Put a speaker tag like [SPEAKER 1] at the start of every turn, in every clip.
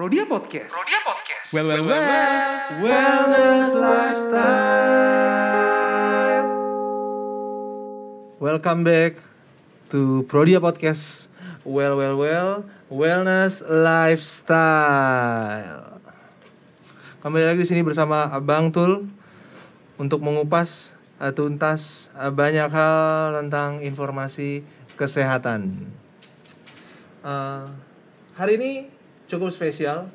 [SPEAKER 1] Prodia Podcast.
[SPEAKER 2] Prodia Podcast.
[SPEAKER 1] Well, well, well. Wellness lifestyle. Welcome back to Prodia Podcast. Well, well, well. Wellness lifestyle. Kembali lagi di sini bersama Abang Tul untuk mengupas uh, tuntas uh, banyak hal tentang informasi kesehatan. Uh, hari ini cukup spesial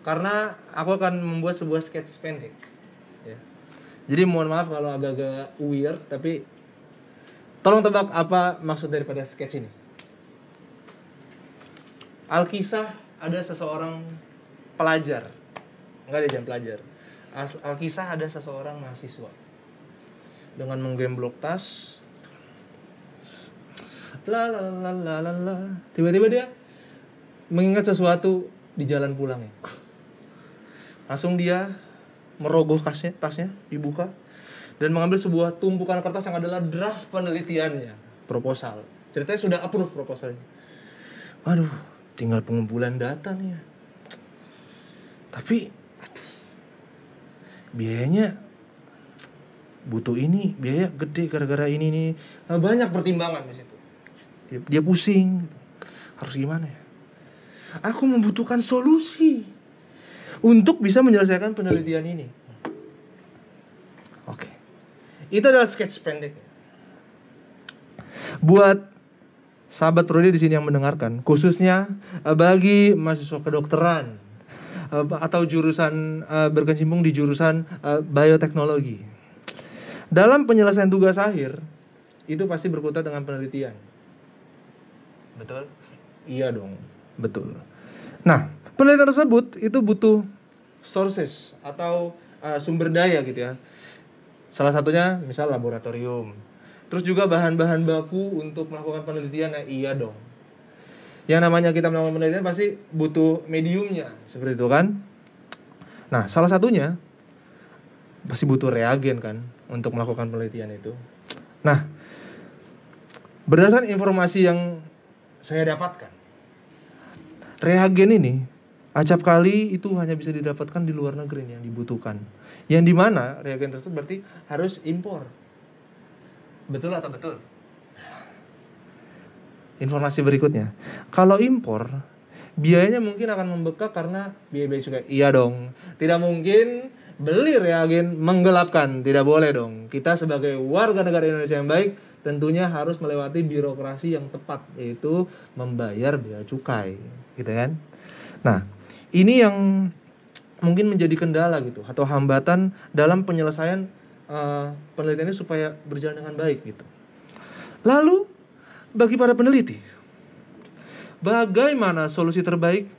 [SPEAKER 1] karena aku akan membuat sebuah sketch pendek. Ya. Jadi mohon maaf kalau agak-agak weird, tapi tolong tebak apa maksud daripada sketch ini. Alkisah ada seseorang pelajar, enggak ada jam pelajar. Alkisah ada seseorang mahasiswa dengan menggemblok tas. La la la la la. Tiba-tiba dia mengingat sesuatu di jalan pulangnya. Langsung dia merogoh tasnya, tasnya dibuka dan mengambil sebuah tumpukan kertas yang adalah draft penelitiannya, proposal. Ceritanya sudah approve proposalnya. Waduh, tinggal pengumpulan data nih ya. Tapi aduh, biayanya butuh ini, biaya gede gara-gara ini nih. Banyak pertimbangan di situ. Dia, dia pusing. Harus gimana ya? Aku membutuhkan solusi untuk bisa menyelesaikan penelitian ini. Oke. Itu adalah sketch pendek. Buat sahabat prodi di sini yang mendengarkan, khususnya eh, bagi mahasiswa kedokteran eh, atau jurusan eh, berkecimpung di jurusan bioteknologi. Dalam penyelesaian tugas akhir itu pasti berkutat dengan penelitian. Betul? Iya dong, betul. Nah, penelitian tersebut itu butuh sources atau uh, sumber daya gitu ya. Salah satunya misal laboratorium. Terus juga bahan-bahan baku untuk melakukan penelitian ya iya dong. Yang namanya kita melakukan penelitian pasti butuh mediumnya, seperti itu kan? Nah, salah satunya pasti butuh reagen kan untuk melakukan penelitian itu. Nah, berdasarkan informasi yang saya dapatkan, reagen ini acap kali itu hanya bisa didapatkan di luar negeri yang dibutuhkan. Yang di mana reagen tersebut berarti harus impor. Betul atau betul? Informasi berikutnya, kalau impor biayanya mungkin akan membengkak karena biaya-biaya cukai. Iya dong, tidak mungkin beli reagen menggelapkan, tidak boleh dong. Kita sebagai warga negara Indonesia yang baik tentunya harus melewati birokrasi yang tepat yaitu membayar biaya cukai, gitu kan? Nah, ini yang mungkin menjadi kendala gitu atau hambatan dalam penyelesaian uh, penelitian ini supaya berjalan dengan baik gitu. Lalu bagi para peneliti, bagaimana solusi terbaik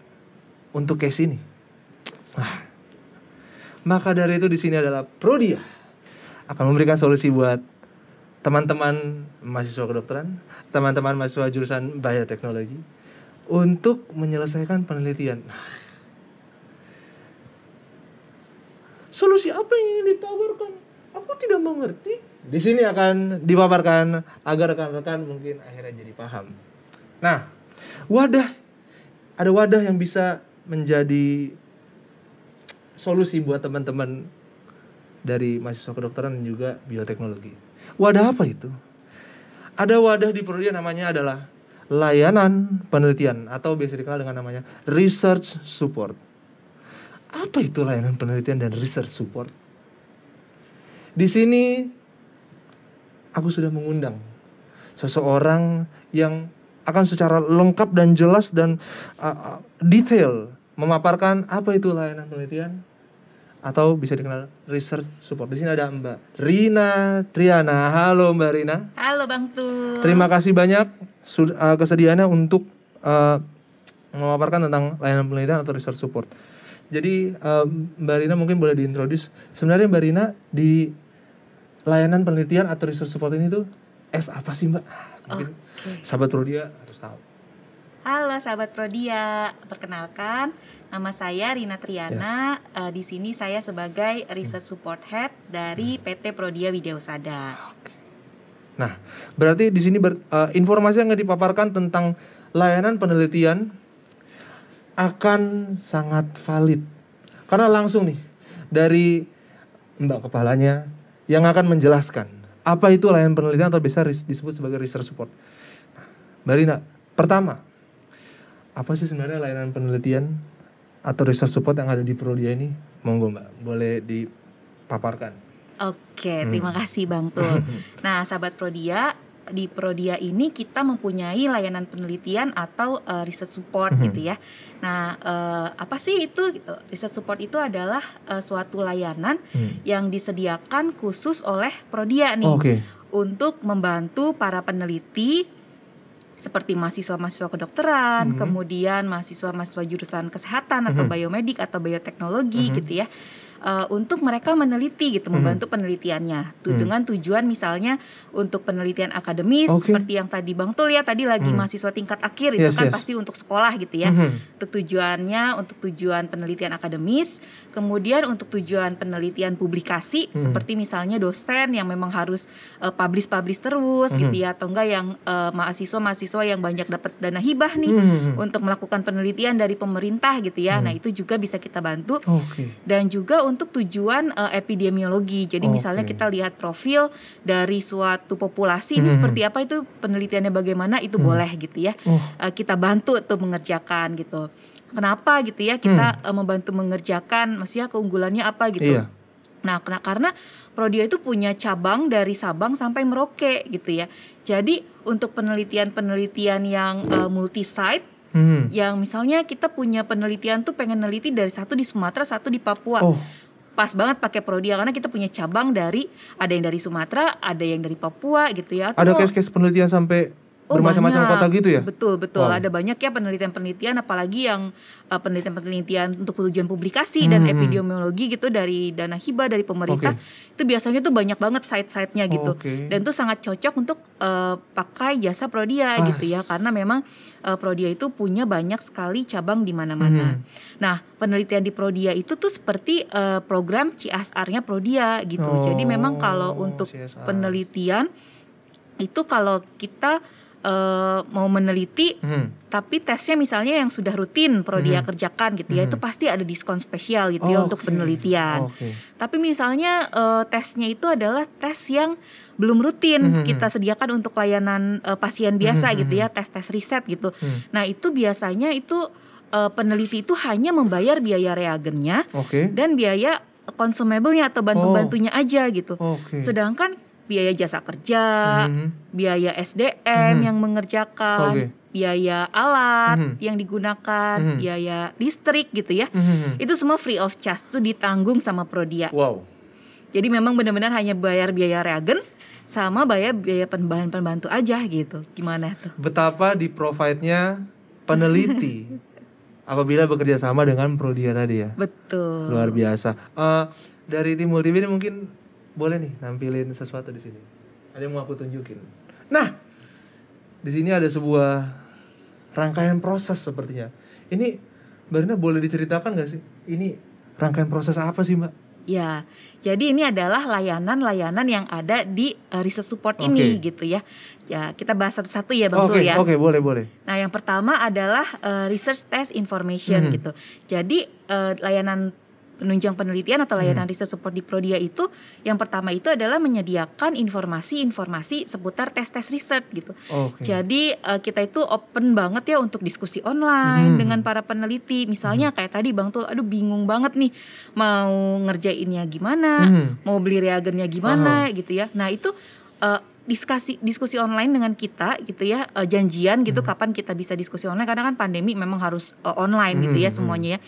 [SPEAKER 1] untuk case ini? Nah, maka dari itu di sini adalah Prodia akan memberikan solusi buat teman-teman mahasiswa kedokteran, teman-teman mahasiswa jurusan bioteknologi untuk menyelesaikan penelitian. Solusi apa yang ditawarkan? Aku tidak mengerti. Di sini akan dipaparkan agar rekan-rekan mungkin akhirnya jadi paham. Nah, wadah ada wadah yang bisa menjadi solusi buat teman-teman dari mahasiswa kedokteran dan juga bioteknologi. Wadah apa itu? Ada wadah di Prodi namanya adalah layanan penelitian atau biasa dikenal dengan namanya research support. Apa itu layanan penelitian dan research support? Di sini aku sudah mengundang seseorang yang akan secara lengkap dan jelas dan uh, uh, detail memaparkan apa itu layanan penelitian atau bisa dikenal research support. Di sini ada Mbak Rina Triana. Halo Mbak Rina.
[SPEAKER 3] Halo Bang Tu.
[SPEAKER 1] Terima kasih banyak sud- uh, kesediaannya untuk uh, memaparkan tentang layanan penelitian atau research support. Jadi uh, Mbak Rina mungkin boleh diintroduce. Sebenarnya Mbak Rina di layanan penelitian atau research support ini tuh S apa sih Mbak? Mungkin sahabat Prodia harus tahu.
[SPEAKER 3] Halo sahabat Prodia, perkenalkan nama saya Rina Triana. Eh, di sini saya sebagai Research Support Head dari PT Prodia Widya Usada.
[SPEAKER 1] Nah, berarti di sini ber- uh, informasi yang dipaparkan tentang layanan penelitian akan sangat valid. Karena langsung nih dari Mbak kepalanya yang akan menjelaskan apa itu layanan penelitian atau bisa disebut sebagai research support. Mbak Rina, pertama, apa sih sebenarnya layanan penelitian atau research support yang ada di Prodia ini? Monggo Mbak, boleh dipaparkan.
[SPEAKER 3] Oke,
[SPEAKER 1] Hmm.
[SPEAKER 3] terima kasih Bang Tul. nah, sahabat Prodia, di Prodia ini kita mempunyai layanan penelitian atau eh, research support
[SPEAKER 1] Mhm.
[SPEAKER 3] gitu ya. Nah, eh, apa sih itu? Gitu. Research support itu adalah eh, suatu layanan
[SPEAKER 1] Hmm.
[SPEAKER 3] yang disediakan khusus oleh Prodia nih
[SPEAKER 1] Oke.
[SPEAKER 3] untuk membantu para peneliti seperti mahasiswa-mahasiswa kedokteran,
[SPEAKER 1] Mhm.
[SPEAKER 3] kemudian mahasiswa-mahasiswa jurusan kesehatan atau
[SPEAKER 1] Mhm.
[SPEAKER 3] biomedik atau bioteknologi
[SPEAKER 1] Mhm.
[SPEAKER 3] gitu ya. Eh, untuk mereka meneliti gitu,
[SPEAKER 1] Mhm.
[SPEAKER 3] membantu penelitiannya. Tuh
[SPEAKER 1] Mhm.
[SPEAKER 3] dengan tujuan misalnya untuk penelitian akademis
[SPEAKER 1] Oke.
[SPEAKER 3] seperti yang tadi Bang Tul ya tadi lagi
[SPEAKER 1] Mhm.
[SPEAKER 3] mahasiswa tingkat akhir itu
[SPEAKER 1] Yes,
[SPEAKER 3] kan
[SPEAKER 1] yes.
[SPEAKER 3] pasti untuk sekolah gitu ya
[SPEAKER 1] Mhm.
[SPEAKER 3] untuk tujuannya untuk tujuan penelitian akademis, kemudian untuk tujuan penelitian publikasi
[SPEAKER 1] Hmm.
[SPEAKER 3] seperti misalnya dosen yang memang harus uh, publish-publish terus
[SPEAKER 1] Hmm.
[SPEAKER 3] gitu ya atau enggak yang uh, mahasiswa-mahasiswa yang banyak dapat dana hibah nih
[SPEAKER 1] Mhm.
[SPEAKER 3] untuk melakukan penelitian dari pemerintah gitu ya.
[SPEAKER 1] Hmm.
[SPEAKER 3] Nah, itu juga bisa kita bantu
[SPEAKER 1] Oke.
[SPEAKER 3] dan juga untuk tujuan uh, epidemiologi. Jadi misalnya
[SPEAKER 1] Oke.
[SPEAKER 3] kita lihat profil dari suatu populasi ini
[SPEAKER 1] Hmm.
[SPEAKER 3] seperti apa itu penelitiannya bagaimana itu
[SPEAKER 1] Hmm.
[SPEAKER 3] boleh gitu ya.
[SPEAKER 1] Oh.
[SPEAKER 3] Uh, kita bantu tuh mengerjakan gitu. Kenapa gitu ya kita uh, membantu mengerjakan maksudnya keunggulannya apa gitu.
[SPEAKER 1] Hmm. Iya.
[SPEAKER 3] Nah, karena Prodia itu punya cabang dari Sabang sampai Merauke gitu ya. Jadi untuk penelitian-penelitian yang uh, multi site
[SPEAKER 1] Mhm.
[SPEAKER 3] yang misalnya kita punya penelitian tuh pengen neliti dari satu di Sumatera, satu di Papua
[SPEAKER 1] Oh.
[SPEAKER 3] pas banget pakai Prodia karena kita punya cabang dari ada yang dari Sumatera, ada yang dari Papua gitu ya. Atau
[SPEAKER 1] Ada case-case penelitian sampai
[SPEAKER 3] Oh,
[SPEAKER 1] bermacam-macam kota gitu ya?
[SPEAKER 3] Betul betul.
[SPEAKER 1] Wow.
[SPEAKER 3] Ada banyak ya penelitian-penelitian, apalagi yang uh, penelitian-penelitian untuk tujuan publikasi dan
[SPEAKER 1] Hmm.
[SPEAKER 3] epidemiologi gitu dari dana hibah dari pemerintah. Itu biasanya tuh banyak banget site-sitenya gitu.
[SPEAKER 1] Oke.
[SPEAKER 3] Dan tuh sangat cocok untuk uh, pakai jasa Prodia
[SPEAKER 1] Ah.
[SPEAKER 3] gitu ya, karena memang uh, Prodia itu punya banyak sekali cabang di mana-mana.
[SPEAKER 1] Hmm.
[SPEAKER 3] Nah, penelitian di Prodia itu tuh seperti uh, program CSR-nya Prodia gitu.
[SPEAKER 1] Oh,
[SPEAKER 3] Jadi memang kalau untuk
[SPEAKER 1] CSR.
[SPEAKER 3] penelitian itu kalau kita eh, mau meneliti
[SPEAKER 1] Mhm.
[SPEAKER 3] tapi tesnya misalnya yang sudah rutin Prodia
[SPEAKER 1] Mhm.
[SPEAKER 3] kerjakan gitu ya
[SPEAKER 1] Mhm.
[SPEAKER 3] itu pasti ada diskon spesial gitu ya untuk
[SPEAKER 1] Oke.
[SPEAKER 3] penelitian.
[SPEAKER 1] Oke.
[SPEAKER 3] Tapi misalnya eh, tesnya itu adalah tes yang belum rutin
[SPEAKER 1] Mhm.
[SPEAKER 3] kita sediakan untuk layanan eh, pasien biasa
[SPEAKER 1] Mhm.
[SPEAKER 3] gitu ya tes-tes riset gitu.
[SPEAKER 1] Hmm.
[SPEAKER 3] Nah itu biasanya itu eh, peneliti itu hanya membayar biaya reagennya
[SPEAKER 1] Oke.
[SPEAKER 3] dan biaya consumable-nya atau bantu-bantunya aja gitu.
[SPEAKER 1] Oke.
[SPEAKER 3] Sedangkan biaya jasa kerja,
[SPEAKER 1] Mhm.
[SPEAKER 3] biaya SDM
[SPEAKER 1] Mhm.
[SPEAKER 3] yang mengerjakan,
[SPEAKER 1] Oke.
[SPEAKER 3] biaya alat
[SPEAKER 1] Mhm.
[SPEAKER 3] yang digunakan,
[SPEAKER 1] Mhm.
[SPEAKER 3] biaya listrik gitu ya.
[SPEAKER 1] Mhm.
[SPEAKER 3] Itu semua free of charge tuh ditanggung sama Prodia.
[SPEAKER 1] Wow.
[SPEAKER 3] Jadi memang benar-benar hanya bayar biaya reagen sama bayar biaya penbahan pembantu aja gitu. Gimana tuh?
[SPEAKER 1] Betapa di provide-nya peneliti apabila bekerja sama dengan Prodia tadi ya.
[SPEAKER 3] Betul.
[SPEAKER 1] Luar biasa. Eh, dari tim multimedia mungkin boleh nih nampilin sesuatu di sini. Ada yang mau aku tunjukin. Nah, di sini ada sebuah rangkaian proses sepertinya. Ini Mbak Rina boleh diceritakan gak sih? Ini rangkaian proses apa sih Mbak?
[SPEAKER 3] Ya, jadi ini adalah layanan-layanan yang ada di uh, research support ini
[SPEAKER 1] Oke.
[SPEAKER 3] gitu ya. Ya, kita bahas satu-satu ya Bang
[SPEAKER 1] Oke,
[SPEAKER 3] Tul ya.
[SPEAKER 1] oke, boleh, boleh.
[SPEAKER 3] Nah, yang pertama adalah uh, research test information
[SPEAKER 1] Mhm.
[SPEAKER 3] gitu. Jadi uh, layanan penunjang penelitian atau layanan
[SPEAKER 1] Hmm.
[SPEAKER 3] research support di Prodia itu yang pertama itu adalah menyediakan informasi-informasi seputar tes-tes riset gitu.
[SPEAKER 1] Oke.
[SPEAKER 3] Jadi uh, kita itu open banget ya untuk diskusi online
[SPEAKER 1] Hmm.
[SPEAKER 3] dengan para peneliti. Misalnya kayak tadi Bang Tul, aduh bingung banget nih mau ngerjainnya gimana,
[SPEAKER 1] Mhm.
[SPEAKER 3] mau beli reagennya gimana gitu ya. Nah, itu uh, diskusi diskusi online dengan kita gitu ya, uh, janjian gitu kapan kita bisa diskusi online karena kan pandemi memang harus uh, online gitu ya
[SPEAKER 1] Mhm.
[SPEAKER 3] semuanya ya.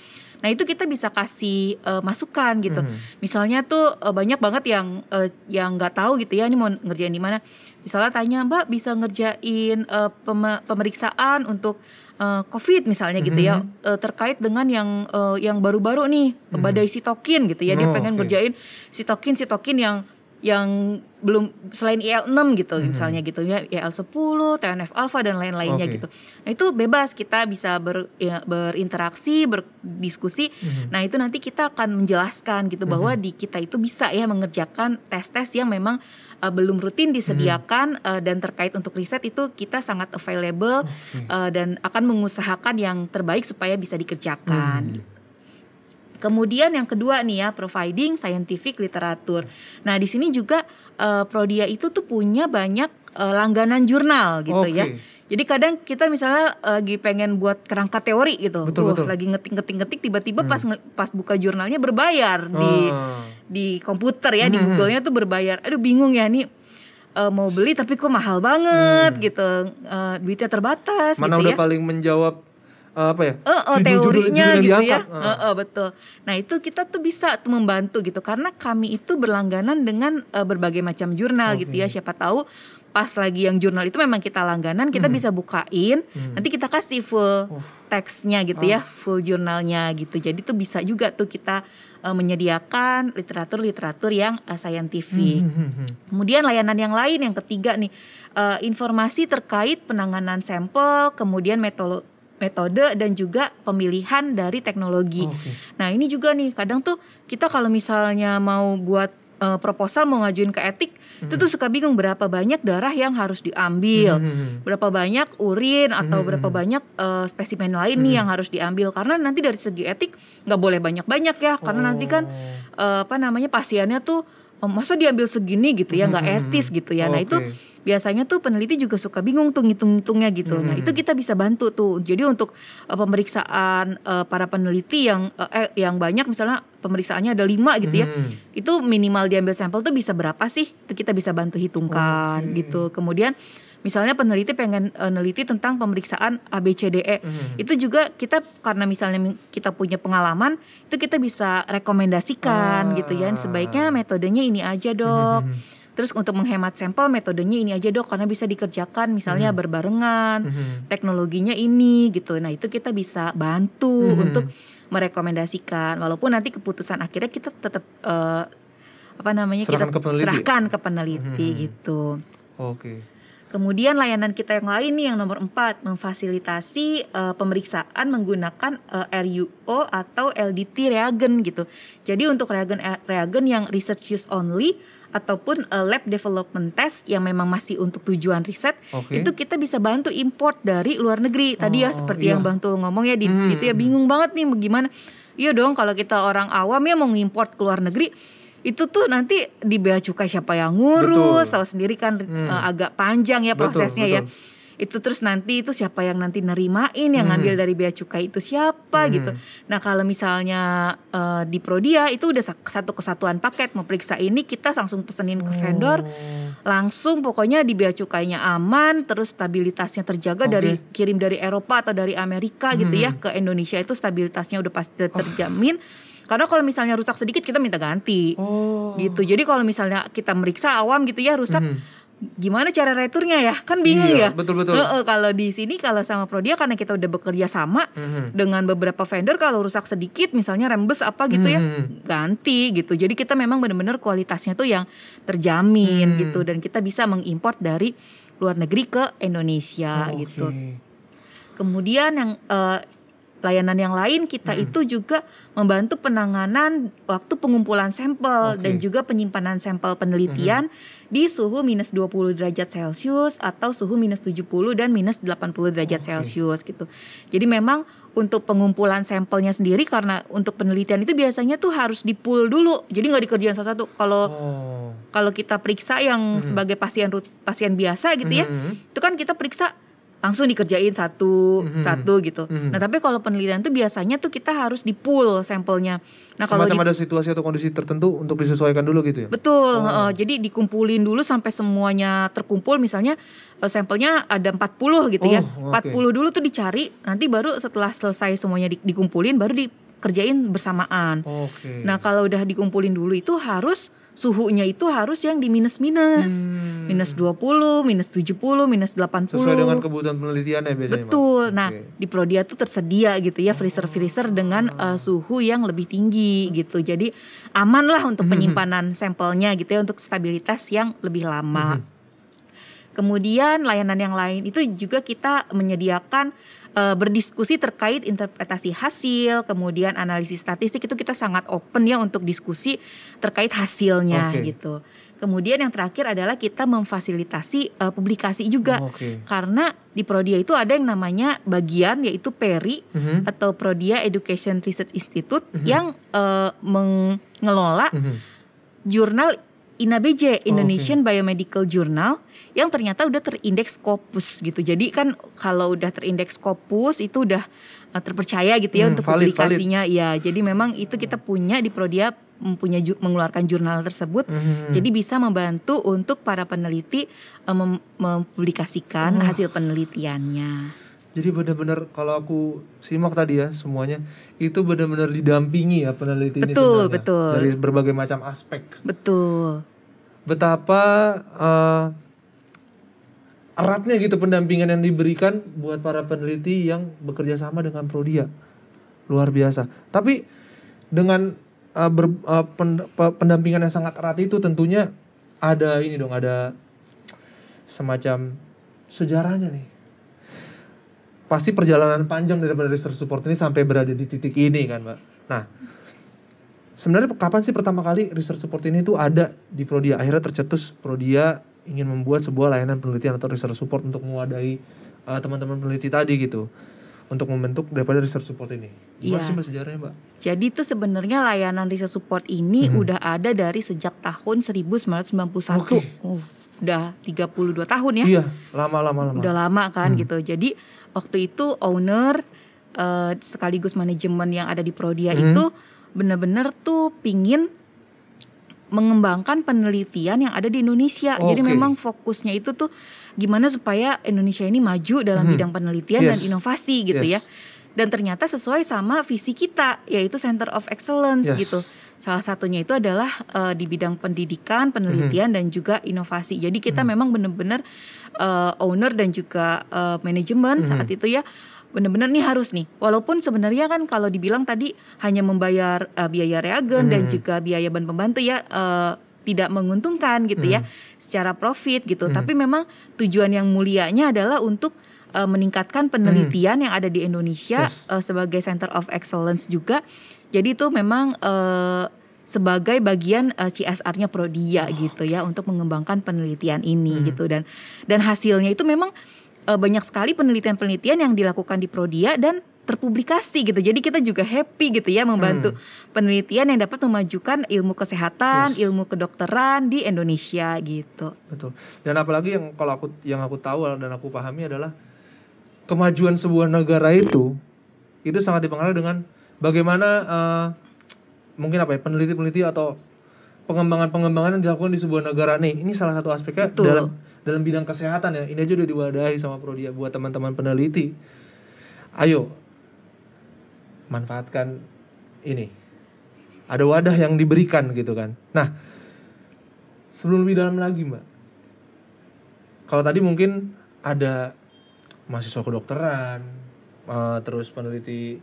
[SPEAKER 3] Nah, itu kita bisa kasih uh, masukan gitu.
[SPEAKER 1] Mhm.
[SPEAKER 3] Misalnya tuh uh, banyak banget yang uh, yang nggak tahu gitu ya ini mau ngerjain di mana. Misalnya tanya Mbak bisa ngerjain uh, peme- pemeriksaan untuk uh, COVID misalnya gitu ya
[SPEAKER 1] Mhm.
[SPEAKER 3] uh, terkait dengan yang uh, yang baru-baru nih badai sitokin gitu ya dia
[SPEAKER 1] Oh,
[SPEAKER 3] pengen
[SPEAKER 1] oke.
[SPEAKER 3] ngerjain sitokin sitokin yang yang belum selain IL 6 gitu
[SPEAKER 1] Mhm.
[SPEAKER 3] misalnya gitu ya IL 10, TNF alpha dan lain-lainnya
[SPEAKER 1] Oke.
[SPEAKER 3] gitu. Nah, itu bebas kita bisa ber, ya, berinteraksi, berdiskusi.
[SPEAKER 1] Mhm.
[SPEAKER 3] Nah, itu nanti kita akan menjelaskan gitu bahwa di kita itu bisa ya mengerjakan tes-tes yang memang uh, belum rutin disediakan uh, dan terkait untuk riset itu kita sangat available
[SPEAKER 1] Oke.
[SPEAKER 3] uh, dan akan mengusahakan yang terbaik supaya bisa dikerjakan.
[SPEAKER 1] Hmm.
[SPEAKER 3] Kemudian yang kedua nih ya, providing scientific literatur. Nah, di sini juga eh, Prodia itu tuh punya banyak eh, langganan jurnal gitu
[SPEAKER 1] Oke.
[SPEAKER 3] ya. Jadi kadang kita misalnya eh, lagi pengen buat kerangka teori gitu,
[SPEAKER 1] Betul,
[SPEAKER 3] Wah,
[SPEAKER 1] betul.
[SPEAKER 3] lagi ngetik-ngetik-ngetik tiba-tiba pas nge- pas buka jurnalnya berbayar di
[SPEAKER 1] Ah.
[SPEAKER 3] di komputer ya, di
[SPEAKER 1] Mhm.
[SPEAKER 3] Google-nya tuh berbayar. Aduh bingung ya nih eh, mau beli tapi kok mahal banget gitu, Eh, duitnya terbatas
[SPEAKER 1] Hmm. Mana
[SPEAKER 3] gitu
[SPEAKER 1] udah
[SPEAKER 3] ya.
[SPEAKER 1] paling menjawab uh, apa ya?
[SPEAKER 3] Eh, eh,
[SPEAKER 1] Judul-judul-
[SPEAKER 3] teorinya
[SPEAKER 1] judul yang
[SPEAKER 3] gitu ya.
[SPEAKER 1] diangkat. Ah.
[SPEAKER 3] Eh, eh, betul. Nah itu kita tuh bisa tuh membantu gitu karena kami itu berlangganan dengan eh, berbagai macam jurnal gitu ya. Siapa tahu pas lagi yang jurnal itu memang kita langganan kita
[SPEAKER 1] Hmm.
[SPEAKER 3] bisa bukain. Nanti kita kasih full teksnya gitu
[SPEAKER 1] Ah.
[SPEAKER 3] ya, full jurnalnya gitu. Jadi tuh bisa juga tuh kita eh, menyediakan literatur-literatur yang eh, saintifik.
[SPEAKER 1] Hmm, hmm, hmm.
[SPEAKER 3] Kemudian layanan yang lain yang ketiga nih eh, informasi terkait penanganan sampel, kemudian metode metode dan juga pemilihan dari teknologi.
[SPEAKER 1] Oke.
[SPEAKER 3] Nah ini juga nih kadang tuh kita kalau misalnya mau buat eh, proposal mau ngajuin ke etik itu tuh suka bingung berapa banyak darah yang harus diambil,
[SPEAKER 1] hmm.
[SPEAKER 3] berapa banyak urin atau
[SPEAKER 1] Mhm,
[SPEAKER 3] berapa banyak eh, spesimen lain nih yang harus diambil karena nanti dari segi etik nggak boleh banyak-banyak ya karena nanti kan
[SPEAKER 1] Oh.
[SPEAKER 3] eh, apa namanya pasiennya tuh oh, masa diambil segini gitu ya nggak
[SPEAKER 1] Mhm,
[SPEAKER 3] etis gitu ya. Nah
[SPEAKER 1] Oke.
[SPEAKER 3] itu biasanya tuh peneliti juga suka bingung tuh ngitung-ngitungnya gitu. Nah
[SPEAKER 1] Mhm.
[SPEAKER 3] itu kita bisa bantu tuh. Jadi untuk eh, pemeriksaan eh, para peneliti yang eh, eh, yang banyak misalnya pemeriksaannya ada lima gitu ya.
[SPEAKER 1] Hmm.
[SPEAKER 3] Itu minimal diambil sampel tuh bisa berapa sih? Itu kita bisa bantu hitungkan
[SPEAKER 1] Oke.
[SPEAKER 3] gitu. Kemudian misalnya peneliti pengen eh, neliti tentang pemeriksaan ABCDE.
[SPEAKER 1] Mhm.
[SPEAKER 3] Itu juga kita karena misalnya mi- kita punya pengalaman, itu kita bisa rekomendasikan
[SPEAKER 1] Ah.
[SPEAKER 3] gitu ya. Sebaiknya metodenya ini aja, Dok.
[SPEAKER 1] Mhm.
[SPEAKER 3] Terus untuk menghemat sampel metodenya ini aja, Dok, karena bisa dikerjakan misalnya berbarengan.
[SPEAKER 1] Mhm.
[SPEAKER 3] Teknologinya ini gitu. Nah, itu kita bisa bantu
[SPEAKER 1] Mhm.
[SPEAKER 3] untuk merekomendasikan walaupun nanti keputusan akhirnya kita tetap eh, apa namanya
[SPEAKER 1] Serahkan
[SPEAKER 3] kita
[SPEAKER 1] ke peneliti.
[SPEAKER 3] serahkan ke peneliti
[SPEAKER 1] Mhm.
[SPEAKER 3] gitu.
[SPEAKER 1] Oke.
[SPEAKER 3] Kemudian layanan kita yang lain nih yang nomor 4 memfasilitasi eh, pemeriksaan menggunakan eh, RUO atau LDT reagen gitu. Jadi untuk reagen reagen yang research use only ataupun eh, lab development test yang memang masih untuk tujuan riset
[SPEAKER 1] Oke.
[SPEAKER 3] itu kita bisa bantu import dari luar negeri. Tadi ya
[SPEAKER 1] Oh,
[SPEAKER 3] seperti
[SPEAKER 1] iya.
[SPEAKER 3] yang Bang Tul ngomong ya di
[SPEAKER 1] Hmm,
[SPEAKER 3] itu ya bingung banget nih bagaimana. Iya dong kalau kita orang awam ya mau ngimport ke luar negeri itu tuh nanti di bea cukai siapa yang ngurus
[SPEAKER 1] Betul.
[SPEAKER 3] tahu sendiri kan
[SPEAKER 1] Hmm.
[SPEAKER 3] eh, agak panjang ya
[SPEAKER 1] Betul,
[SPEAKER 3] prosesnya ya
[SPEAKER 1] betul.
[SPEAKER 3] Itu terus nanti itu siapa yang nanti nerimain yang
[SPEAKER 1] Hmm.
[SPEAKER 3] ngambil dari bea cukai itu siapa
[SPEAKER 1] Hmm.
[SPEAKER 3] gitu nah kalau misalnya eh, di Prodia itu udah satu kesatuan paket mau periksa ini kita langsung pesenin ke vendor
[SPEAKER 1] Oh.
[SPEAKER 3] langsung pokoknya di bea cukainya aman terus stabilitasnya terjaga
[SPEAKER 1] Oke.
[SPEAKER 3] dari kirim dari Eropa atau dari Amerika gitu ya
[SPEAKER 1] Hmm.
[SPEAKER 3] ke Indonesia itu stabilitasnya udah pasti terjamin karena kalau misalnya rusak sedikit kita minta ganti
[SPEAKER 1] Oh.
[SPEAKER 3] gitu jadi kalau misalnya kita meriksa awam gitu ya rusak
[SPEAKER 1] Mhm.
[SPEAKER 3] Gimana cara returnya ya kan bingung
[SPEAKER 1] Iya,
[SPEAKER 3] ya
[SPEAKER 1] betul, betul.
[SPEAKER 3] Heeh, kalau di sini kalau sama Prodia karena kita udah bekerja sama
[SPEAKER 1] Mhm.
[SPEAKER 3] dengan beberapa vendor kalau rusak sedikit misalnya rembes apa gitu ya
[SPEAKER 1] Mhm.
[SPEAKER 3] ganti gitu jadi kita memang benar-benar kualitasnya tuh yang terjamin
[SPEAKER 1] Hmm.
[SPEAKER 3] gitu dan kita bisa mengimpor dari luar negeri ke Indonesia
[SPEAKER 1] Oh,
[SPEAKER 3] gitu
[SPEAKER 1] oke.
[SPEAKER 3] kemudian yang eh, layanan yang lain kita
[SPEAKER 1] Hmm.
[SPEAKER 3] itu juga membantu penanganan waktu pengumpulan sampel
[SPEAKER 1] Oke.
[SPEAKER 3] dan juga penyimpanan sampel penelitian di suhu minus 20 derajat Celcius atau suhu minus 70 dan minus 80 derajat
[SPEAKER 1] Oke.
[SPEAKER 3] Celcius gitu. Jadi memang untuk pengumpulan sampelnya sendiri karena untuk penelitian itu biasanya tuh harus di-pool dulu. Jadi nggak dikerjain satu-satu. Kalau
[SPEAKER 1] Oh.
[SPEAKER 3] kalau kita periksa yang sebagai pasien pasien biasa gitu ya,
[SPEAKER 1] Mhm.
[SPEAKER 3] itu kan kita periksa langsung dikerjain satu
[SPEAKER 1] Mhm.
[SPEAKER 3] satu gitu.
[SPEAKER 1] Mhm.
[SPEAKER 3] Nah tapi kalau penelitian tuh biasanya tuh kita harus di pool sampelnya. Nah kalau di,
[SPEAKER 1] Semacam ada situasi atau kondisi tertentu untuk disesuaikan dulu gitu ya?
[SPEAKER 3] betul,
[SPEAKER 1] Oh.
[SPEAKER 3] heeh. jadi dikumpulin dulu sampai semuanya terkumpul. Misalnya eh, sampelnya ada 40 gitu ya,
[SPEAKER 1] Oh, oke.
[SPEAKER 3] 40 dulu tuh dicari. Nanti baru setelah selesai semuanya di- dikumpulin baru dikerjain bersamaan.
[SPEAKER 1] Oke.
[SPEAKER 3] Nah kalau udah dikumpulin dulu itu harus suhunya itu harus yang di minus-minus.
[SPEAKER 1] Hmm.
[SPEAKER 3] Minus 20, minus 70, minus 80.
[SPEAKER 1] Sesuai dengan kebutuhan penelitian ya biasanya.
[SPEAKER 3] Betul. Nah,
[SPEAKER 1] Oke.
[SPEAKER 3] di Prodia tuh tersedia gitu ya freezer-freezer dengan uh, suhu yang lebih tinggi gitu. Jadi aman lah untuk penyimpanan sampelnya gitu ya untuk stabilitas yang lebih lama. Kemudian layanan yang lain itu juga kita menyediakan uh, berdiskusi terkait interpretasi hasil, kemudian analisis statistik itu kita sangat open ya untuk diskusi terkait hasilnya
[SPEAKER 1] Oke.
[SPEAKER 3] gitu. Kemudian yang terakhir adalah kita memfasilitasi uh, publikasi juga
[SPEAKER 1] Oke.
[SPEAKER 3] karena di Prodia itu ada yang namanya bagian yaitu PERI
[SPEAKER 1] Mhm.
[SPEAKER 3] atau Prodia Education Research Institute yang uh, mengelola
[SPEAKER 1] Mhm.
[SPEAKER 3] jurnal INABJ
[SPEAKER 1] Oh,
[SPEAKER 3] Indonesian Biomedical Journal yang ternyata udah terindeks Scopus gitu. Jadi kan kalau udah terindeks Scopus itu udah uh, terpercaya gitu ya
[SPEAKER 1] Hmm,
[SPEAKER 3] untuk
[SPEAKER 1] valid,
[SPEAKER 3] publikasinya. Ya, jadi memang itu kita punya di Prodia mempunyai ju- mengeluarkan jurnal tersebut.
[SPEAKER 1] Mhm.
[SPEAKER 3] Jadi bisa membantu untuk para peneliti uh, mem- mempublikasikan
[SPEAKER 1] Oh.
[SPEAKER 3] hasil penelitiannya.
[SPEAKER 1] Jadi benar-benar kalau aku simak tadi ya semuanya itu benar-benar didampingi ya peneliti ini
[SPEAKER 3] Betul,
[SPEAKER 1] sebenarnya
[SPEAKER 3] betul.
[SPEAKER 1] dari berbagai macam aspek.
[SPEAKER 3] Betul.
[SPEAKER 1] Betapa eh, eratnya gitu pendampingan yang diberikan buat para peneliti yang bekerja sama dengan Prodia. Luar biasa. Tapi dengan eh, ber- eh, pen- pe- pendampingan yang sangat erat itu tentunya ada ini dong, ada semacam sejarahnya nih. Pasti perjalanan panjang daripada research support ini sampai berada di titik ini kan, Mbak. Nah, sebenarnya kapan sih pertama kali research support ini tuh ada di Prodia? Akhirnya tercetus Prodia ingin membuat sebuah layanan penelitian atau research support untuk mewadahi uh, teman-teman peneliti tadi gitu. Untuk membentuk daripada research support ini. Gimana
[SPEAKER 3] Iya.
[SPEAKER 1] sih Mbak sejarahnya, Mbak?
[SPEAKER 3] Jadi itu sebenarnya layanan research support ini
[SPEAKER 1] Mhm.
[SPEAKER 3] udah ada dari sejak tahun 1991.
[SPEAKER 1] Oke.
[SPEAKER 3] Oh, udah 32 tahun ya.
[SPEAKER 1] Iya, lama-lama lama.
[SPEAKER 3] Udah lama kan
[SPEAKER 1] Hmm.
[SPEAKER 3] gitu. Jadi waktu itu owner eh, sekaligus manajemen yang ada di Prodia
[SPEAKER 1] Hmm.
[SPEAKER 3] itu benar-benar tuh pingin mengembangkan penelitian yang ada di Indonesia. Jadi
[SPEAKER 1] Oke.
[SPEAKER 3] memang fokusnya itu tuh gimana supaya Indonesia ini maju dalam
[SPEAKER 1] Mhm.
[SPEAKER 3] bidang penelitian dan
[SPEAKER 1] Yes.
[SPEAKER 3] inovasi gitu
[SPEAKER 1] Yes.
[SPEAKER 3] ya. Dan ternyata sesuai sama visi kita yaitu Center of Excellence
[SPEAKER 1] Yes.
[SPEAKER 3] gitu. Salah satunya itu adalah eh, di bidang pendidikan, penelitian
[SPEAKER 1] Mhm.
[SPEAKER 3] dan juga inovasi. Jadi kita memang benar-benar eh, owner dan juga eh, manajemen
[SPEAKER 1] Mhm.
[SPEAKER 3] saat itu ya benar-benar nih harus nih. Walaupun sebenarnya kan kalau dibilang tadi hanya membayar eh, biaya reagen dan
[SPEAKER 1] Mhm.
[SPEAKER 3] juga biaya ban pembantu ya eh, tidak menguntungkan gitu ya secara profit gitu.
[SPEAKER 1] Mhm.
[SPEAKER 3] Tapi memang tujuan yang mulianya adalah untuk eh, meningkatkan penelitian yang ada di Indonesia
[SPEAKER 1] Yes.
[SPEAKER 3] eh, sebagai Center of Excellence juga. Jadi itu memang eh, sebagai bagian eh, CSR-nya Prodia gitu ya untuk mengembangkan penelitian ini
[SPEAKER 1] Hmm.
[SPEAKER 3] gitu dan dan hasilnya itu memang eh, banyak sekali penelitian-penelitian yang dilakukan di Prodia dan terpublikasi gitu. Jadi kita juga happy gitu ya membantu penelitian yang dapat memajukan ilmu kesehatan,
[SPEAKER 1] Yes.
[SPEAKER 3] ilmu kedokteran di Indonesia gitu.
[SPEAKER 1] Betul. Dan apalagi yang kalau aku yang aku tahu dan aku pahami adalah kemajuan sebuah negara itu itu sangat dipengaruhi dengan bagaimana eh, mungkin apa ya peneliti-peneliti atau pengembangan-pengembangan yang dilakukan di sebuah negara nih. Ini salah satu aspeknya
[SPEAKER 3] Betul.
[SPEAKER 1] dalam dalam bidang kesehatan ya. Ini aja udah diwadahi sama Prodia buat teman-teman peneliti. Ayo manfaatkan ini. Ada wadah yang diberikan gitu kan. Nah, sebelum lebih dalam lagi mbak kalau tadi mungkin ada mahasiswa kedokteran eh, terus peneliti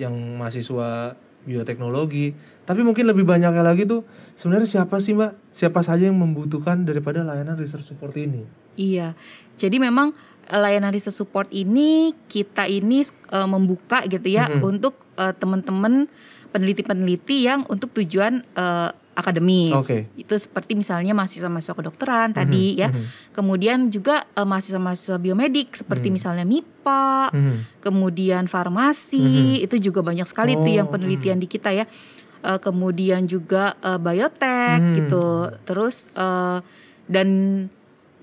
[SPEAKER 1] yang mahasiswa bioteknologi tapi mungkin lebih banyaknya lagi tuh sebenarnya siapa sih mbak siapa saja yang membutuhkan daripada layanan research support ini
[SPEAKER 3] Iya. Jadi memang eh, layanan research support ini kita ini eh, membuka gitu ya
[SPEAKER 1] Mhm.
[SPEAKER 3] untuk eh, teman-teman peneliti-peneliti yang untuk tujuan eh, akademis.
[SPEAKER 1] Oke.
[SPEAKER 3] Itu seperti misalnya mahasiswa-mahasiswa kedokteran tadi
[SPEAKER 1] Mhm,
[SPEAKER 3] ya.
[SPEAKER 1] mhm.
[SPEAKER 3] Kemudian juga eh, mahasiswa-mahasiswa biomedik seperti
[SPEAKER 1] Mhm.
[SPEAKER 3] misalnya MIPA,
[SPEAKER 1] Mhm.
[SPEAKER 3] kemudian farmasi,
[SPEAKER 1] Mhm.
[SPEAKER 3] itu juga banyak sekali tuh yang
[SPEAKER 1] Oh,
[SPEAKER 3] penelitian di kita ya. Eh, kemudian juga eh, biotek
[SPEAKER 1] Hmm.
[SPEAKER 3] gitu. Terus eh, dan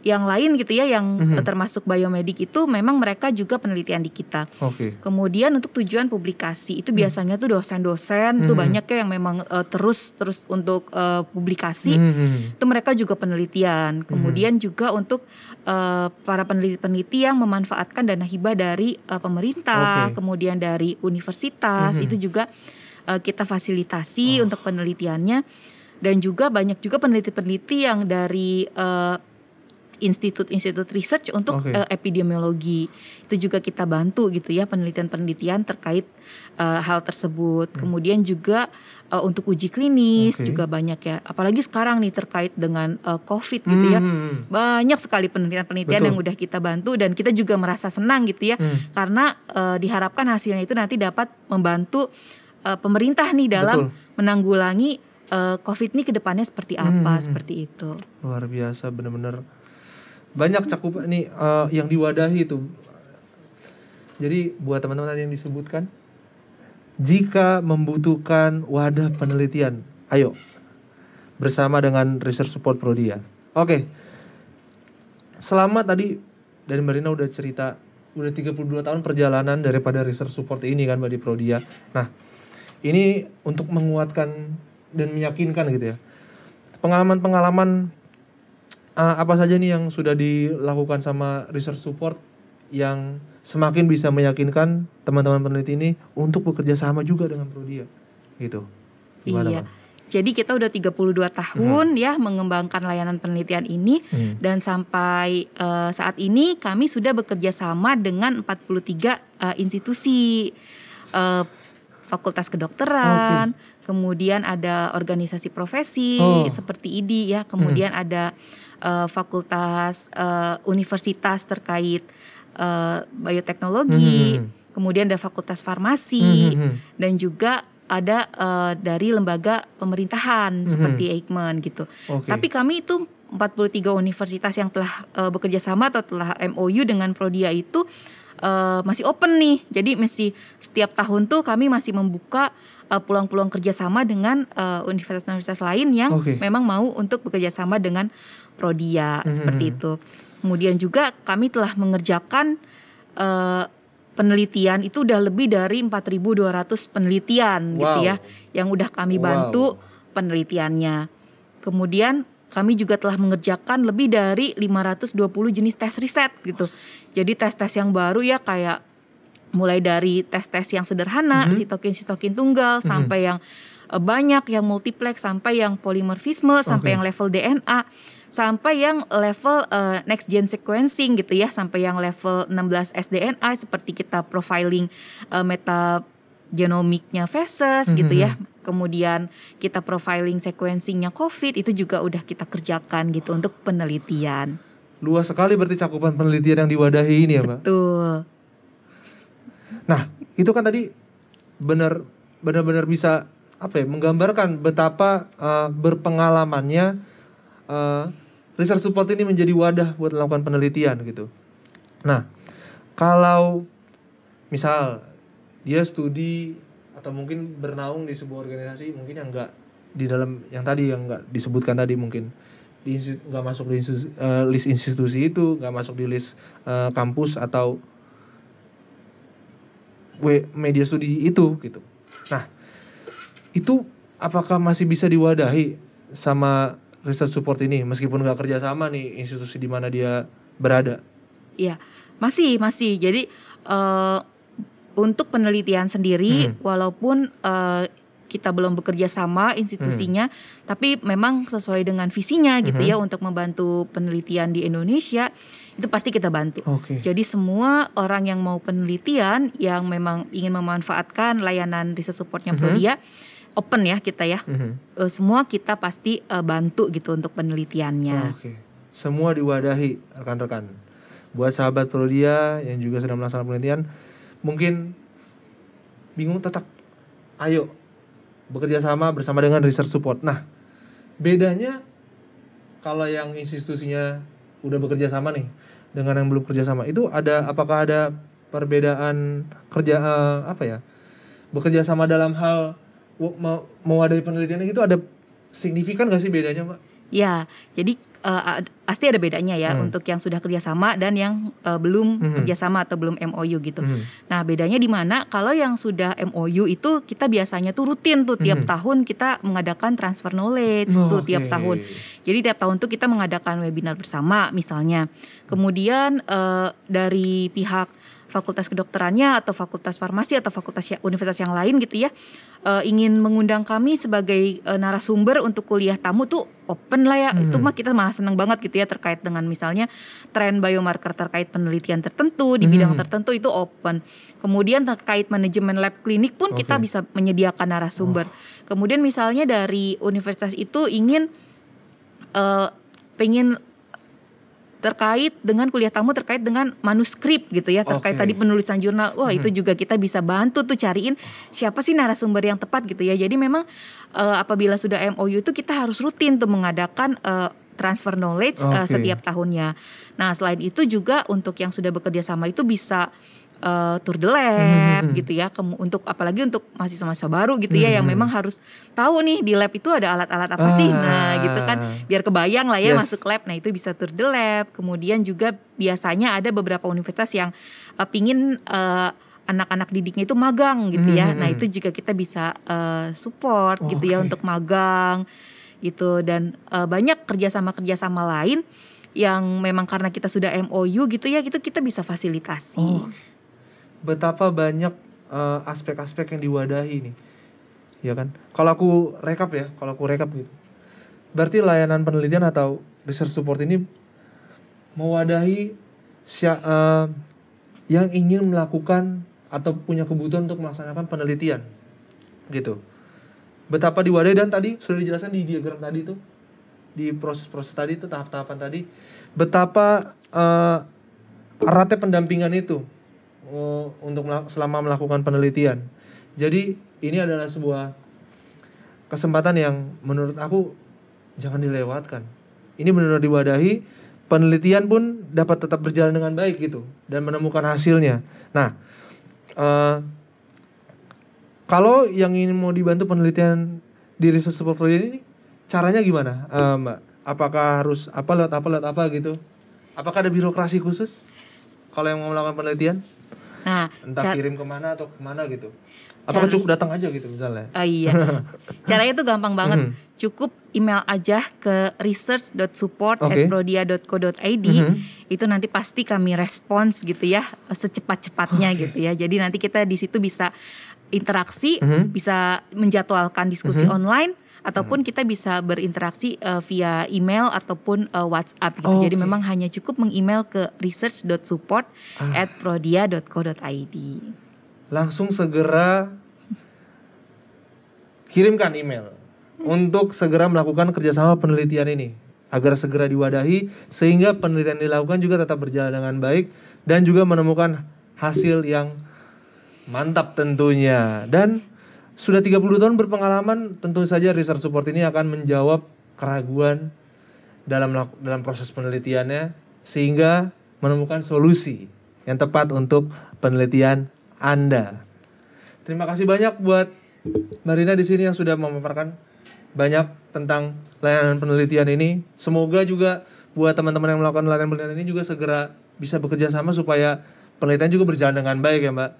[SPEAKER 3] yang lain gitu ya yang
[SPEAKER 1] Mhm.
[SPEAKER 3] eh, termasuk biomedik itu memang mereka juga penelitian di kita.
[SPEAKER 1] oke
[SPEAKER 3] Kemudian untuk tujuan publikasi itu biasanya tuh dosen-dosen tuh
[SPEAKER 1] Hmm.
[SPEAKER 3] banyak ya yang memang eh, terus terus untuk eh, publikasi
[SPEAKER 1] Mhm.
[SPEAKER 3] itu mereka juga penelitian. Kemudian juga untuk eh, para peneliti-peneliti yang memanfaatkan dana hibah dari eh, pemerintah,
[SPEAKER 1] Oke.
[SPEAKER 3] kemudian dari universitas
[SPEAKER 1] Mhm.
[SPEAKER 3] itu juga eh, kita fasilitasi
[SPEAKER 1] Oh.
[SPEAKER 3] untuk penelitiannya. dan juga banyak juga peneliti-peneliti yang dari uh, institut-institut research untuk
[SPEAKER 1] Oke.
[SPEAKER 3] uh, epidemiologi itu juga kita bantu gitu ya penelitian-penelitian terkait uh, hal tersebut kemudian juga uh, untuk uji klinis
[SPEAKER 1] Oke.
[SPEAKER 3] juga banyak ya apalagi sekarang nih terkait dengan uh, covid gitu ya
[SPEAKER 1] Hmm.
[SPEAKER 3] banyak sekali penelitian-penelitian yang udah kita bantu dan kita juga merasa senang gitu ya
[SPEAKER 1] Hmm.
[SPEAKER 3] karena eh, diharapkan hasilnya itu nanti dapat membantu eh, pemerintah nih dalam
[SPEAKER 1] Betul.
[SPEAKER 3] menanggulangi eh, COVID ini ke depannya seperti apa
[SPEAKER 1] Hmm.
[SPEAKER 3] seperti itu.
[SPEAKER 1] luar biasa bener-bener banyak cakupan nih eh, yang diwadahi itu. Jadi buat teman-teman yang disebutkan jika membutuhkan wadah penelitian ayo bersama dengan research support Prodia oke. Selama tadi dari Mbak Rina udah cerita udah 32 tahun perjalanan daripada research support ini kan Mbak di Prodia nah ini untuk menguatkan dan meyakinkan gitu ya. Pengalaman-pengalaman uh, apa saja nih yang sudah dilakukan sama research support yang semakin bisa meyakinkan teman-teman peneliti ini untuk bekerja sama juga dengan Prodia gitu. Gimana,
[SPEAKER 3] iya.
[SPEAKER 1] Bang?
[SPEAKER 3] Jadi kita udah 32 tahun ya mengembangkan layanan penelitian ini
[SPEAKER 1] Hmm.
[SPEAKER 3] dan sampai eh, saat ini kami sudah bekerja sama dengan 43 eh, institusi eh, fakultas kedokteran, kemudian ada organisasi profesi
[SPEAKER 1] Oh.
[SPEAKER 3] seperti IDI ya, kemudian ada eh, fakultas eh, universitas terkait eh, bioteknologi,
[SPEAKER 1] Hmm.
[SPEAKER 3] kemudian ada fakultas farmasi
[SPEAKER 1] Hmm, hmm, hmm.
[SPEAKER 3] dan juga ada eh, dari lembaga pemerintahan seperti Eijkman gitu.
[SPEAKER 1] Oke.
[SPEAKER 3] Tapi kami itu 43 universitas yang telah eh, bekerja sama atau telah MOU dengan Prodia itu eh, masih open nih. Jadi masih setiap tahun tuh kami masih membuka peluang-peluang kerjasama dengan universitas-universitas lain yang
[SPEAKER 1] Oke.
[SPEAKER 3] memang mau untuk bekerja sama dengan Prodia
[SPEAKER 1] Mhm.
[SPEAKER 3] seperti itu. Kemudian juga kami telah mengerjakan eh, penelitian itu udah lebih dari 4.200 penelitian gitu
[SPEAKER 1] Wow.
[SPEAKER 3] ya yang udah kami
[SPEAKER 1] Wow.
[SPEAKER 3] bantu penelitiannya. Kemudian kami juga telah mengerjakan lebih dari 520 jenis tes riset gitu. Jadi tes-tes yang baru ya kayak mulai dari tes-tes yang sederhana,
[SPEAKER 1] Mhm.
[SPEAKER 3] sitokin-sitokin tunggal sampai yang eh, banyak yang multiplex sampai yang polimorfisme sampai
[SPEAKER 1] Oke.
[SPEAKER 3] yang level DNA sampai yang level eh, next gen sequencing gitu ya sampai yang level 16 sDNA seperti kita profiling eh, metagenomiknya feses gitu ya. Kemudian kita profiling sequencingnya COVID itu juga udah kita kerjakan gitu untuk penelitian.
[SPEAKER 1] Luas sekali berarti cakupan penelitian yang diwadahi ini ya, Mbak.
[SPEAKER 3] tuh
[SPEAKER 1] Nah, itu kan tadi benar benar-benar bisa apa ya menggambarkan betapa uh, berpengalamannya uh, research support ini menjadi wadah buat melakukan penelitian gitu. Nah, kalau misal dia studi atau mungkin bernaung di sebuah organisasi mungkin yang enggak di dalam yang tadi yang enggak disebutkan tadi mungkin di nggak masuk di institusi- eh, list institusi itu nggak masuk di list eh, kampus atau media studi itu gitu. Nah, itu apakah masih bisa diwadahi sama research support ini meskipun nggak kerja sama nih institusi di mana dia berada?
[SPEAKER 3] Iya, masih masih. Jadi eh, untuk penelitian sendiri,
[SPEAKER 1] Hmm.
[SPEAKER 3] walaupun eh, kita belum bekerja sama institusinya,
[SPEAKER 1] Hmm.
[SPEAKER 3] tapi memang sesuai dengan visinya gitu ya untuk membantu penelitian di Indonesia itu pasti kita bantu.
[SPEAKER 1] Oke.
[SPEAKER 3] Jadi semua orang yang mau penelitian yang memang ingin memanfaatkan layanan riset supportnya. Prodia, open ya kita ya.
[SPEAKER 1] Mhm.
[SPEAKER 3] Eh, semua kita pasti eh, bantu gitu untuk penelitiannya.
[SPEAKER 1] Oke. Semua diwadahi rekan-rekan. Buat sahabat Prodia yang juga sedang melaksanakan penelitian, mungkin bingung tetap ayo bekerja sama bersama dengan research support. Nah, bedanya kalau yang institusinya udah bekerja sama nih dengan yang belum kerja sama itu ada apakah ada perbedaan kerja eh, apa ya? Bekerja sama dalam hal me- mewadahi penelitian itu ada signifikan gak sih bedanya, Mbak?
[SPEAKER 3] Ya, jadi ad- pasti ada bedanya ya
[SPEAKER 1] Hmm.
[SPEAKER 3] untuk yang sudah kerjasama dan yang eh, belum
[SPEAKER 1] Mhm.
[SPEAKER 3] kerjasama atau belum MOU gitu.
[SPEAKER 1] Mhm.
[SPEAKER 3] Nah, bedanya di mana? Kalau yang sudah MOU itu kita biasanya tuh rutin tuh tiap
[SPEAKER 1] Mhm.
[SPEAKER 3] tahun kita mengadakan transfer knowledge tuh
[SPEAKER 1] Oke.
[SPEAKER 3] tiap tahun. Jadi tiap tahun tuh kita mengadakan webinar bersama misalnya. Kemudian eh, dari pihak fakultas kedokterannya atau fakultas farmasi atau fakultas ya- universitas yang lain gitu ya uh, ingin mengundang kami sebagai uh, narasumber untuk kuliah tamu tuh open lah ya. Itu mah kita malah seneng banget gitu ya terkait dengan misalnya tren biomarker terkait penelitian tertentu di bidang tertentu itu open. Kemudian terkait manajemen lab klinik pun kita
[SPEAKER 1] Oke.
[SPEAKER 3] bisa menyediakan narasumber. Kemudian misalnya dari universitas itu ingin uh, pengen terkait dengan kuliah tamu terkait dengan manuskrip gitu ya terkait
[SPEAKER 1] Oke.
[SPEAKER 3] tadi penulisan jurnal wah itu juga kita bisa bantu tuh cariin siapa sih narasumber yang tepat gitu ya jadi memang eh, apabila sudah MOU itu kita harus rutin tuh mengadakan eh, transfer knowledge eh,
[SPEAKER 1] Oke.
[SPEAKER 3] setiap tahunnya nah selain itu juga untuk yang sudah bekerja sama itu bisa eh, tour de lab
[SPEAKER 1] Hmm.
[SPEAKER 3] gitu ya Kemu- untuk apalagi untuk mahasiswa-mahasiswa baru gitu ya yang
[SPEAKER 1] Hmm.
[SPEAKER 3] memang harus tahu nih di lab itu ada alat-alat apa sih nah gitu kan
[SPEAKER 1] Ah.
[SPEAKER 3] biar kebayang lah ya
[SPEAKER 1] Yes.
[SPEAKER 3] masuk lab nah itu bisa tour de lab kemudian juga biasanya ada beberapa universitas yang uh, pingin uh, anak-anak didiknya itu magang gitu ya
[SPEAKER 1] Hmm,
[SPEAKER 3] nah
[SPEAKER 1] hmm.
[SPEAKER 3] itu juga kita bisa uh, support gitu ya untuk magang gitu dan uh, banyak kerjasama-kerjasama lain yang memang karena kita sudah MOU gitu ya gitu kita bisa fasilitasi
[SPEAKER 1] Oh, betapa banyak eh, aspek-aspek yang diwadahi nih. Ya kan? Kalau aku rekap ya, kalau aku rekap gitu. Berarti layanan penelitian atau research support ini mewadahi sia- eh, yang ingin melakukan atau punya kebutuhan untuk melaksanakan penelitian. Gitu. Betapa diwadahi dan tadi sudah dijelaskan di diagram tadi itu di proses-proses tadi itu tahap-tahapan tadi betapa eh, eratnya pendampingan itu eh, untuk selama melakukan penelitian. Jadi ini adalah sebuah kesempatan yang menurut aku jangan dilewatkan. Ini benar-benar diwadahi, penelitian pun dapat tetap berjalan dengan baik gitu dan menemukan hasilnya. Nah, eh, kalau yang ingin mau dibantu penelitian di support project ini caranya gimana, eh, Mbak? Apakah harus apa lewat apa lewat apa gitu? Apakah ada birokrasi khusus kalau yang mau melakukan penelitian?
[SPEAKER 3] Nah
[SPEAKER 1] Entah kirim ke mana atau ke mana gitu? Apakah
[SPEAKER 3] Cari-
[SPEAKER 1] cukup datang aja gitu misalnya?
[SPEAKER 3] Oh iya. Caranya tuh gampang banget.
[SPEAKER 1] Mhm.
[SPEAKER 3] Cukup email aja ke research.support
[SPEAKER 1] Oke.
[SPEAKER 3] prodi.co.id.
[SPEAKER 1] Mhm.
[SPEAKER 3] Itu nanti pasti kami respons gitu ya secepat-cepatnya gitu ya. Jadi nanti kita di situ bisa interaksi,
[SPEAKER 1] Mhm.
[SPEAKER 3] bisa menjadwalkan diskusi
[SPEAKER 1] Mhm.
[SPEAKER 3] online ataupun kita bisa berinteraksi eh, via email ataupun eh, WhatsApp gitu.
[SPEAKER 1] Oh,
[SPEAKER 3] Jadi
[SPEAKER 1] oke.
[SPEAKER 3] memang hanya cukup mengemail ke research.support
[SPEAKER 1] Ah. Langsung segera kirimkan email untuk segera melakukan kerjasama penelitian ini agar segera diwadahi sehingga penelitian dilakukan juga tetap berjalan dengan baik dan juga menemukan hasil yang mantap tentunya dan sudah 30 tahun berpengalaman tentu saja research support ini akan menjawab keraguan dalam dalam proses penelitiannya sehingga menemukan solusi yang tepat untuk penelitian Anda. Terima kasih banyak buat Marina di sini yang sudah memaparkan banyak tentang layanan penelitian ini. Semoga juga buat teman-teman yang melakukan layanan penelitian ini juga segera bisa bekerja sama supaya penelitian juga berjalan dengan baik ya, Mbak.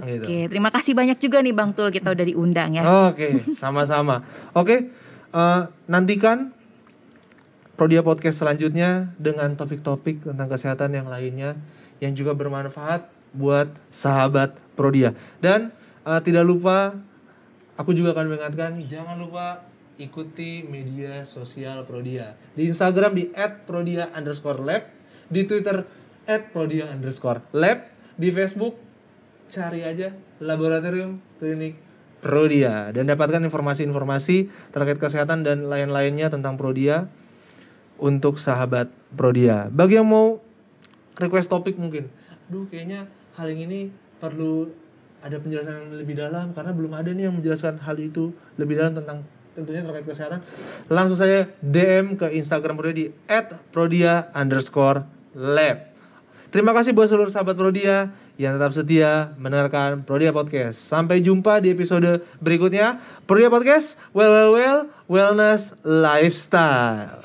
[SPEAKER 3] Oke,
[SPEAKER 1] Gitu.
[SPEAKER 3] terima kasih banyak juga nih Bang Tul kita udah diundang ya.
[SPEAKER 1] Oke, sama-sama. Oke, eh, nantikan Prodia Podcast selanjutnya dengan topik-topik tentang kesehatan yang lainnya yang juga bermanfaat buat sahabat Prodia. Dan eh, tidak lupa, aku juga akan mengingatkan, jangan lupa ikuti media sosial Prodia. Di Instagram di @prodia underscore lab, di Twitter @prodia underscore lab, di Facebook cari aja laboratorium klinik Prodia dan dapatkan informasi-informasi terkait kesehatan dan lain-lainnya tentang Prodia untuk sahabat Prodia. Bagi yang mau request topik mungkin, aduh kayaknya hal yang ini perlu ada penjelasan yang lebih dalam karena belum ada nih yang menjelaskan hal itu lebih dalam tentang tentunya terkait kesehatan. Langsung saja DM ke Instagram Prodia di @prodia underscore lab. Terima kasih buat seluruh sahabat Prodia yang tetap setia mendengarkan Prodia Podcast. Sampai jumpa di episode berikutnya. Prodia Podcast, well well well, wellness lifestyle.